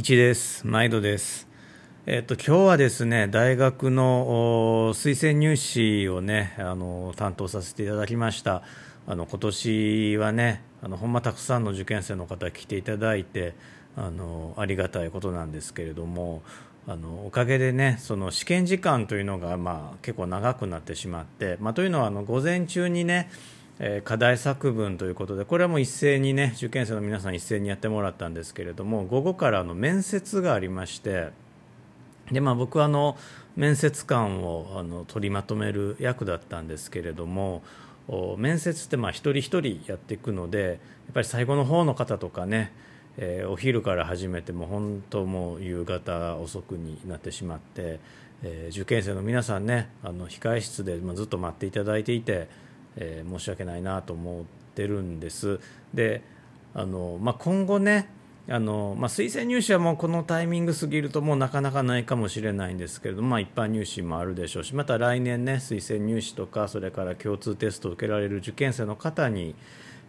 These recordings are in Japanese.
一です。毎度です。えっと今日はですね大学の推薦入試をねあの担当させていただきました。あの今年はねあのほんまたくさんの受験生の方来ていただいてあのありがたいことなんですけれどもあのおかげでねその試験時間というのが、まあ、結構長くなってしまって、まあ、というのはあの午前中にねえ課題作文ということでこれはもう一斉にね受験生の皆さん一斉にやってもらったんですけれども午後からの面接がありましてで、まあ、僕はあの面接官をあの取りまとめる役だったんですけれども面接ってまあ一人一人やっていくのでやっぱり最後の方の方とかねえー、お昼から始めても本当もう夕方遅くになってしまって、えー、受験生の皆さんねあの控え室で、ずっと待っていただいていて、えー、申し訳ないなと思ってるんです。であの、まあ、今後ねあのまあ、推薦入試はもうこのタイミング過ぎるともうなかなかないかもしれないんですけれども、まあ、一般入試もあるでしょうしまた来年ね推薦入試とかそれから共通テストを受けられる受験生の方に、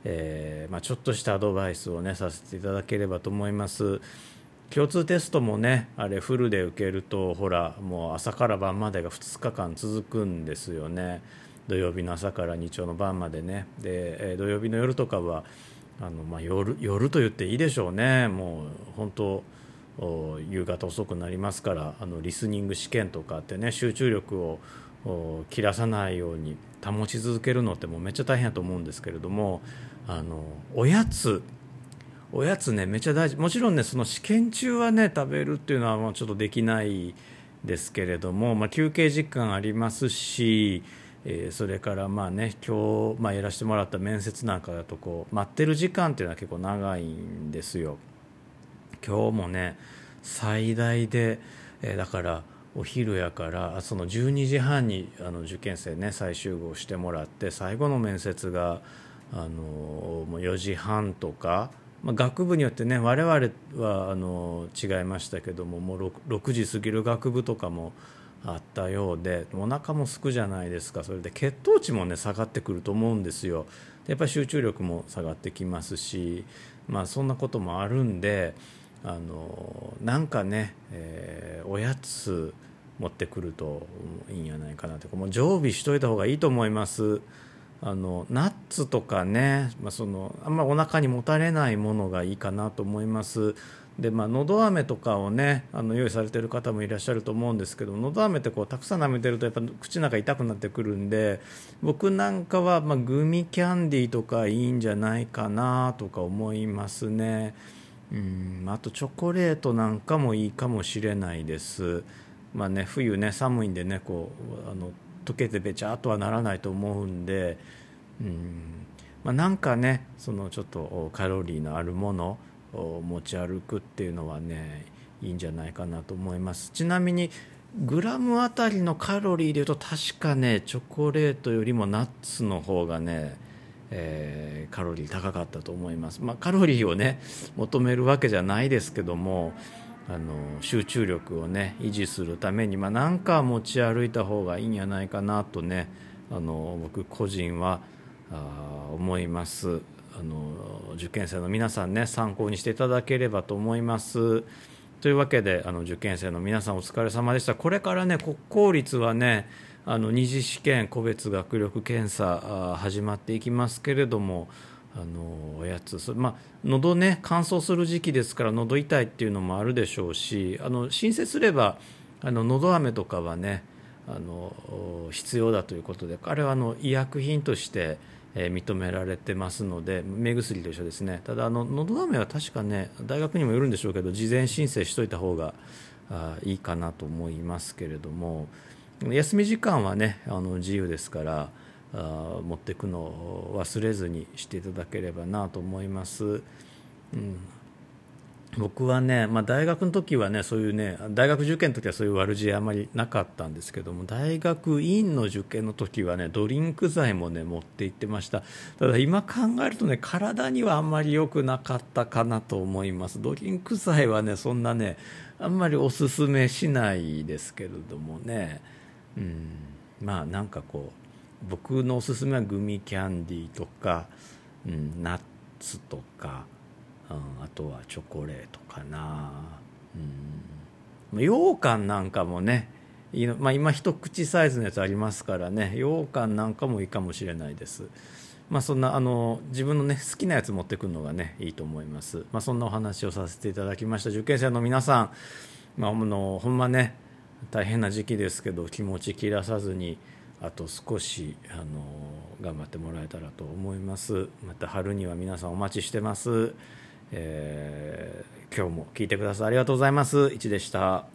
えー、まあ、ちょっとしたアドバイスをねさせていただければと思います。共通テストもねあれフルで受けるとほらもう朝から晩までが2日間続くんですよね。土曜日の朝から日曜の晩までね。で、え土曜日の夜とかはあの、まあ、夜夜と言っていいでしょうね。もう本当夕方遅くなりますからあのリスニング試験とかってね集中力を切らさないように保ち続けるのってもうめっちゃ大変だと思うんですけれどもあのおやつおやつねめっちゃ大事。もちろんねその試験中はね食べるっていうのはもうちょっとできないですけれども、まあ、休憩時間ありますしえー、それからまあね今日、まあ、やらせてもらった面接なんかだとこう待ってる時間っていうのは結構長いんですよ。今日もね最大で、えー、だからお昼やからその12時半にあの受験生ね再集合してもらって最後の面接があのもう4時半とか、まあ、学部によってね我々はあの違いましたけどももう 6, 6時過ぎる学部とかもあったようでお腹もすくじゃないですか。それで血糖値もね下がってくると思うんですよ。やっぱり集中力も下がってきますしまあそんなこともあるんであのなんかね、えー、おやつ持ってくるといいんじゃないかなともう常備しといた方がいいと思います。あのナッツとかね、まあ、そのあんまりお腹にもたれないものがいいかなと思います。でまあのど飴とかをねあの用意されてる方もいらっしゃると思うんですけどのど飴ってこうたくさん舐めてるとやっぱ口の中痛くなってくるんで僕なんかはまあグミキャンディーとかいいんじゃないかなとか思いますね。うんあとチョコレートなんかもいいかもしれないです。まあね冬ね寒いんでねこうあの溶けてべちゃっとはならないと思うんでうんまあ、なんかねそのちょっとカロリーのあるもの持ち歩くっていうのはねいいんじゃないかなと思います。ちなみにグラムあたりのカロリーでいうと確かねチョコレートよりもナッツの方がね、えー、カロリー高かったと思います、まあ、カロリーをね求めるわけじゃないですけどもあの集中力をね維持するために、まあ、なんか持ち歩いた方がいいんじゃないかなとねあの僕個人はあ思います。あの受験生の皆さんね参考にしていただければと思います。というわけであの受験生の皆さんお疲れ様でしたこれからね国公立はねあの二次試験個別学力検査始まっていきますけれどもあのおやつまあ喉ね乾燥する時期ですから喉痛いっていうのもあるでしょうしあの申請すればあの喉飴とかはねあの必要だということであれはあの医薬品としてえー、認められてますので目薬と一緒ですねただあののど飴は確かね大学にもよるんでしょうけど事前申請しといた方があいいかなと思いますけれども休み時間はねあの自由ですからあ持っていくのを忘れずにしていただければなと思います。うん僕はね、まあ、大学の時はねそういうね大学受験の時はそういう悪知恵あまりなかったんですけども大学院の受験の時はねドリンク剤もね持って行ってました。ただ今考えるとね体にはあんまり良くなかったかなと思います。ドリンク剤はねそんなねあんまりおすすめしないですけれどもね。うん。まあなんかこう僕のおすすめはグミキャンディーとか、うん、ナッツとか、あとはチョコレートかな。うん、羊羹なんかもねいいの、まあ、今一口サイズのやつありますからね羊羹なんかもいいかもしれないです。まあそんなあの自分のね好きなやつ持ってくるのがねいいと思います。まあそんなお話をさせていただきました。受験生の皆さんまあ、あのほんまね大変な時期ですけど気持ち切らさずにあと少しあの頑張ってもらえたらと思います。また春には皆さんお待ちしてます、えー、今日も聞いてくださいありがとうございます。いちでした。